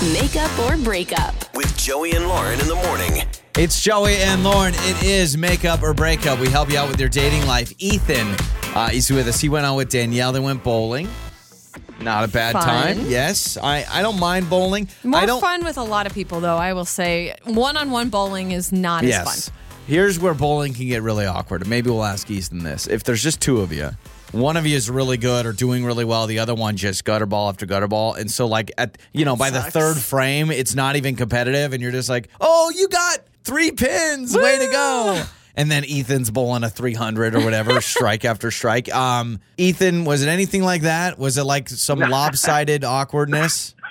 Makeup or breakup. With Joey and Lauren in the morning. It's Joey and Lauren. It is makeup or breakup. We help you out with your dating life. Ethan, uh, he's with us. He went out with Danielle. They went bowling. Not a bad Fun. time. Yes, I, I don't mind bowling. More I don't. fun with a lot of people, though. I will say, one-on-one bowling is not as fun. Here's where bowling can get really awkward. Maybe we'll ask Ethan this. If there's just two of you, one of you is really good or doing really well, the other one just gutter ball after gutter ball. And so, like, at you know, by the third frame, it's not even competitive, and you're just like, oh, you got three pins. Way to go. And then Ethan's bowling a 300 or whatever, strike after strike. Um, Ethan, was it anything like that? Was it like some lopsided awkwardness?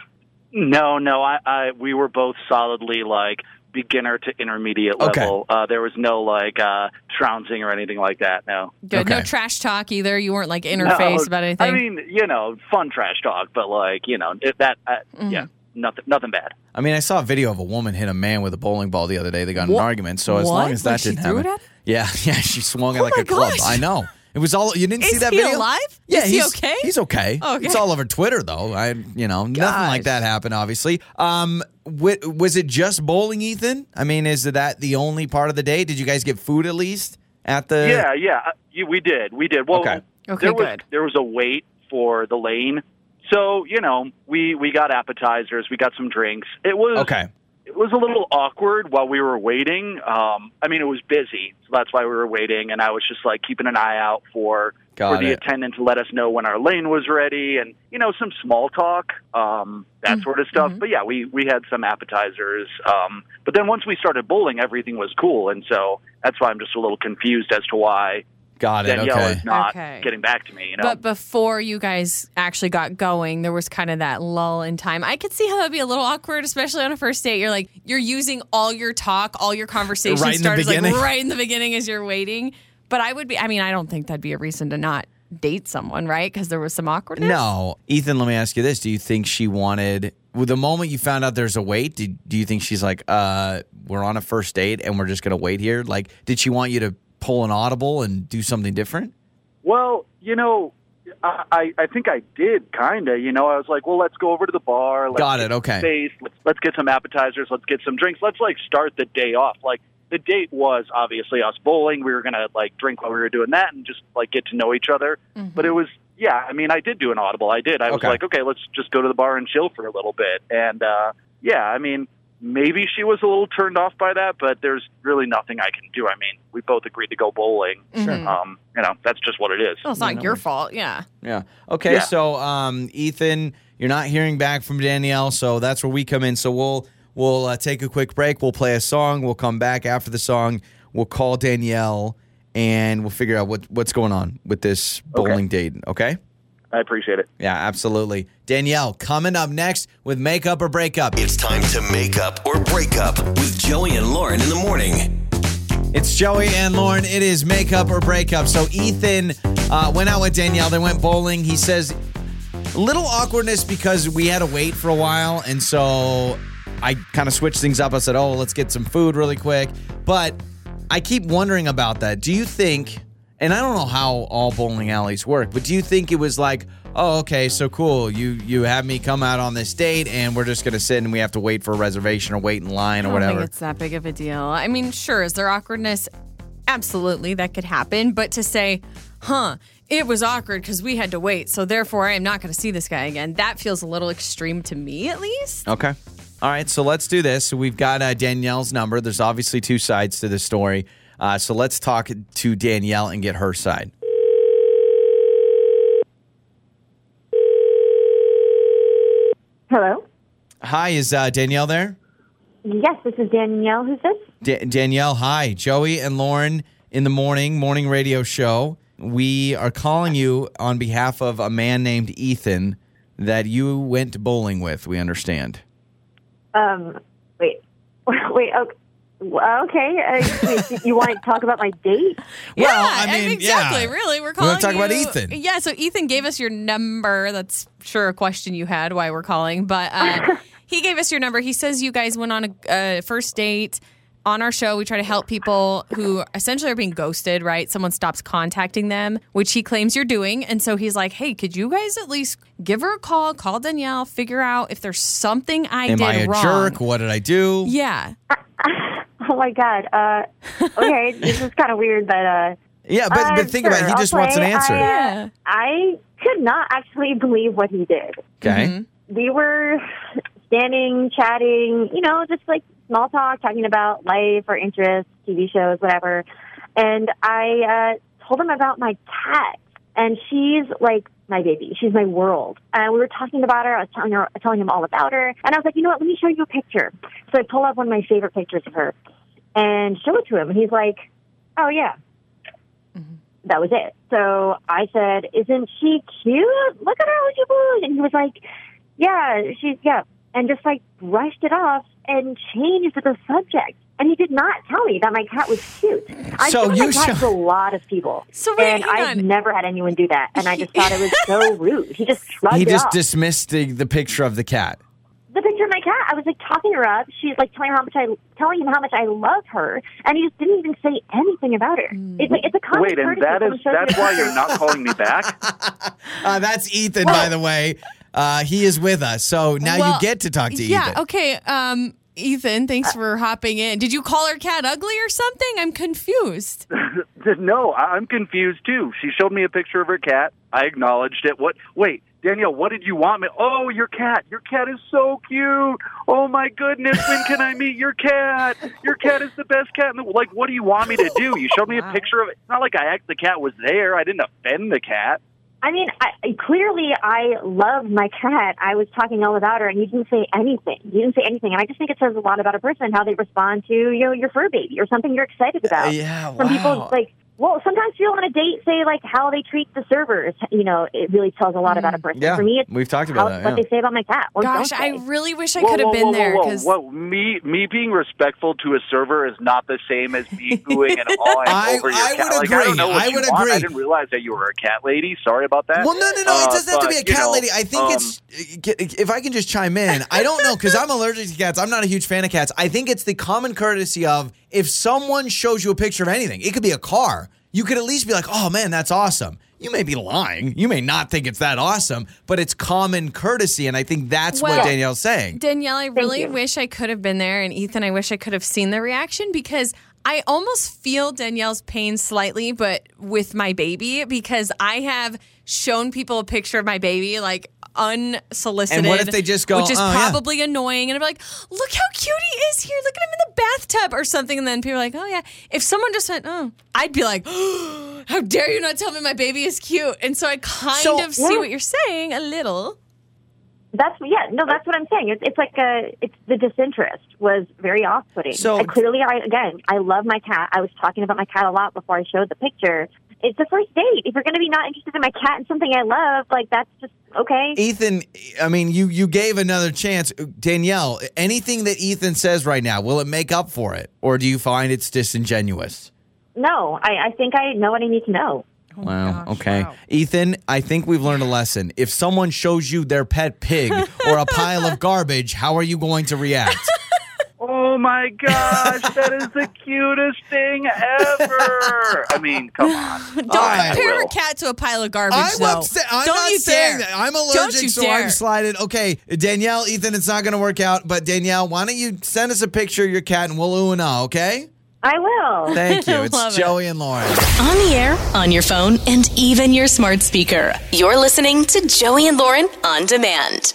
No, no. I, I we were both solidly like beginner to intermediate Okay. level. Uh, there was no like uh, trouncing or anything like that. No. Good. No trash talk either. You weren't like interface No, about anything. I mean, you know, fun trash talk, but like you know, if that uh, Mm-hmm. yeah, nothing, nothing bad. I mean, I saw a video of a woman hit a man with a bowling ball the other day. They got in What? an argument. So as long as that Like didn't threw happen, it at yeah, yeah, she swung it like my a club. I know. It was all you didn't see that he video. alive? Yeah, Is he he's okay? He's okay. Okay. It's all over Twitter though. I, you know, nothing like that happened. Obviously. Um, wi- was it just bowling, Ethan? I mean, is that the only part of the day? Did you guys get food at least at the? yeah, yeah, uh, you, we did, we did. Well, Okay. Okay, there was good. there was a wait for the lane, so you know, we we got appetizers, we got some drinks. It was Okay. It was a little awkward while we were waiting. Um, I mean, it was busy, so that's why we were waiting. And I was just like keeping an eye out for Got for the it. attendant to let us know when our lane was ready, and you know, some small talk, um, that sort of stuff. But yeah, we we had some appetizers. Um, but then once we started bowling, everything was cool, and so that's why I'm just a little confused as to why Got it. Danielle Okay. is not Okay. getting back to me. You know, But before you guys actually got going, there was kind of that lull in time. I could see how that'd be a little awkward, especially on a first date. You're like, you're using all your talk, all your conversation Right in the starters like beginning. right in the beginning as you're waiting. But I would be, I mean, I don't think that'd be a reason to not date someone, right? Because there was some awkwardness. No, Ethan. Let me ask you this: Do you think she wanted? With the moment you found out there's a wait, did, do you think she's like, uh, we're on a first date and we're just gonna wait here? Like, did she want you to pull an audible and do something different? Well, you know, I, I I think I did kind of. You know, I was like, well, let's go over to the bar. Let's Got it, okay. Space. Let's, let's get some appetizers. Let's get some drinks. Let's like start the day off. Like the date was obviously us bowling. We were gonna like drink while we were doing that and just like get to know each other. But it was. Yeah, I mean, I did do an audible. I did. I was Okay. like, okay, let's just go to the bar and chill for a little bit. And uh, yeah, I mean, maybe she was a little turned off by that, but there's really nothing I can do. I mean, we both agreed to go bowling. Mhm. Um, you know, that's just what it is. Well, it's not your fault. Yeah. Yeah. Okay. Yeah. So, um, Ethan, you're not hearing back from Danielle, so that's where we come in. So we'll we'll uh, take a quick break. We'll play a song. We'll come back after the song. We'll call Danielle and we'll figure out what what's going on with this bowling date. Okay. I appreciate it. Yeah, absolutely. Danielle coming up next with makeup or breakup. It's time to make up or break up with Joey and Lauren in the morning. It's Joey and Lauren. It is makeup or breakup. So Ethan uh, went out with Danielle. They went bowling. He says a little awkwardness because we had to wait for a while, and so I kind of switched things up. I said, "Oh, let's get some food really quick." But I keep wondering about that. Do you think? And I don't know how all bowling alleys work, but do you think it was like, oh, okay, so cool. You you have me come out on this date, and we're just gonna sit and we have to wait for a reservation or wait in line or I don't whatever. think it's that big of a deal. I mean, sure, is there awkwardness? Absolutely, that could happen. But to say, huh, it was awkward because we had to wait, so therefore I am not to see this guy again, that feels a little extreme to me, at least. Okay. All right. So let's do this. So we've got uh, Danielle's number. There's obviously two sides to the story. Uh, so let's talk to Danielle and get her side. Hello. Hi, is uh, Danielle there? Yes, this is Danielle. Who's this? Da- Danielle, hi. Joey and Lauren in the morning, morning radio show. We are calling you on behalf of a man named Ethan that you went bowling with, we understand. Um, wait, wait. Okay. Okay. Uh, you want to talk about my date? Well, yeah, I mean, exactly. yeah. Really, we're calling. wanna talk about Ethan. Yeah, so Ethan gave us your number. That's sure a question you had why we're calling, but uh, he gave us your number. He says you guys went on a uh, first date on our show, we try to help people who essentially are being ghosted, right? Someone stops contacting them, which he claims you're doing. And so he's like, hey, could you guys at least give her a call, call Danielle, figure out if there's something I Am did I a wrong. jerk? What did I do? Yeah. Oh my god. Uh, okay, this is kind of weird, but uh, Yeah, but, uh, but think about it. He just I'll wants an answer. I, uh, Yeah. I could not actually believe what he did. okay. We were standing, chatting, you know, just like small talk, talking about life or interests, TV shows, whatever. And I uh, told him about my cat, and she's like my baby. She's my world. And we were talking about her. I was telling her, telling him all about her, and I was like, you know what? Let me show you a picture. So I pull up one of my favorite pictures of her and show it to him, and he's like, oh yeah. Mm-hmm. That was it. So I said, "Isn't she cute? Look at her, would you believe?" And he was like, "Yeah, she's yeah," and just like brushed it off and changed the subject. And he did not tell me that my cat was cute. I So showed you my cat show- to a lot of people, So wait, and I've on. never had anyone do that. And I just thought it was so rude. He just shrugged He it just off. dismissed the, the picture of the cat. The picture of my cat. I was like talking her up. She's like telling her how much I telling him how much I love her, and he just didn't even say anything about her. It's like it's a common Wait, and courtesy that when is someone shows that's why you're not calling me back. Uh, that's Ethan, by the way. Uh, he is with us. So now Well, you get to talk to yeah, Ethan. okay. Um, Ethan, thanks for hopping in. Did you call her cat ugly or something? I'm confused. no, I'm confused too. She showed me a picture of her cat. I acknowledged it. What? Wait, Danielle, what did you want me? Oh, your cat. Your cat is so cute. Oh my goodness, when can I meet your cat? Your cat is the best cat in the like. What do you want me to do? You showed me a picture of it. It's not like I asked the cat was there. I didn't offend the cat. I mean, I, clearly I love my cat. I was talking all about her, and you didn't say anything. You didn't say anything, and I just think it says a lot about a person how they respond to you know your fur baby or something you're excited about. Uh, yeah, Some wow. people like. Well, sometimes people on a date say like how they treat the servers. You know, it really tells a lot about a person. Yeah, For me, it's we've talked how, about that, what they say about my cat. Or Gosh, don't I say. really wish I could have been whoa, there whoa, because whoa, whoa. Me, me being respectful to a server is not the same as me gooing and awing I- over your I cat. would like, I agree. don't know what I you would want. agree. I didn't realize that you were a cat lady. Sorry about that. Well, no, no, no. Uh, it doesn't have to but, be a you cat know, lady. I think um, it's if I can just chime in. I don't know because I'm allergic to cats. I'm not a huge fan of cats. I think it's the common courtesy of if someone shows you a picture of anything, it could be a car. You could at least be like, "Oh man, that's awesome." You may be lying. You may not think it's that awesome, but it's common courtesy, and I think that's what Danielle's saying. Danielle, I really you. wish I could have been there, and Ethan, I wish I could have seen the reaction because I almost feel Danielle's pain slightly, but with my baby because I have shown people a picture of my baby like unsolicited. And what if they just go, which is "Oh, yeah." probably annoying, and I'm like, look how cute he is here. Look at him in the bathtub or something, and then people are like, oh yeah. If someone just went, oh, I'd be like, how dare you not tell me my baby is cute? And so I kind So- of see Yeah. what you're saying a little. That's yeah, no, that's what I'm saying. It's it's like a it's the disinterest was very off-putting. So- And clearly, I again, I love my cat. I was talking about my cat a lot before I showed the picture. It's the first date. If you're going to be not interested in my cat and something I love, like that's just okay. Ethan, I mean, you you gave another chance. Danielle, anything that Ethan says right now, will it make up for it, or do you find it's disingenuous? No, I, I think I know what I need to know. Oh wow. gosh, okay. wow. Ethan, I think we've learned a lesson. If someone shows you their pet pig or a pile of garbage, how are you going to react? Oh my gosh, that is the cutest thing ever. I mean, come on. Don't All right. compare I a will. cat to a pile of garbage, I'm, though. upset. I'm Don't not you saying dare. that. I'm allergic, you so dare. I'm slided. Okay, Danielle, Ethan, it's not going to work out. But Danielle, why don't you send us a picture of your cat and we'll ooh and ah, okay? I will. Thank you. It's Love it. Joey and Lauren. On the air, on your phone, and even your smart speaker. You're listening to Joey and Lauren on demand.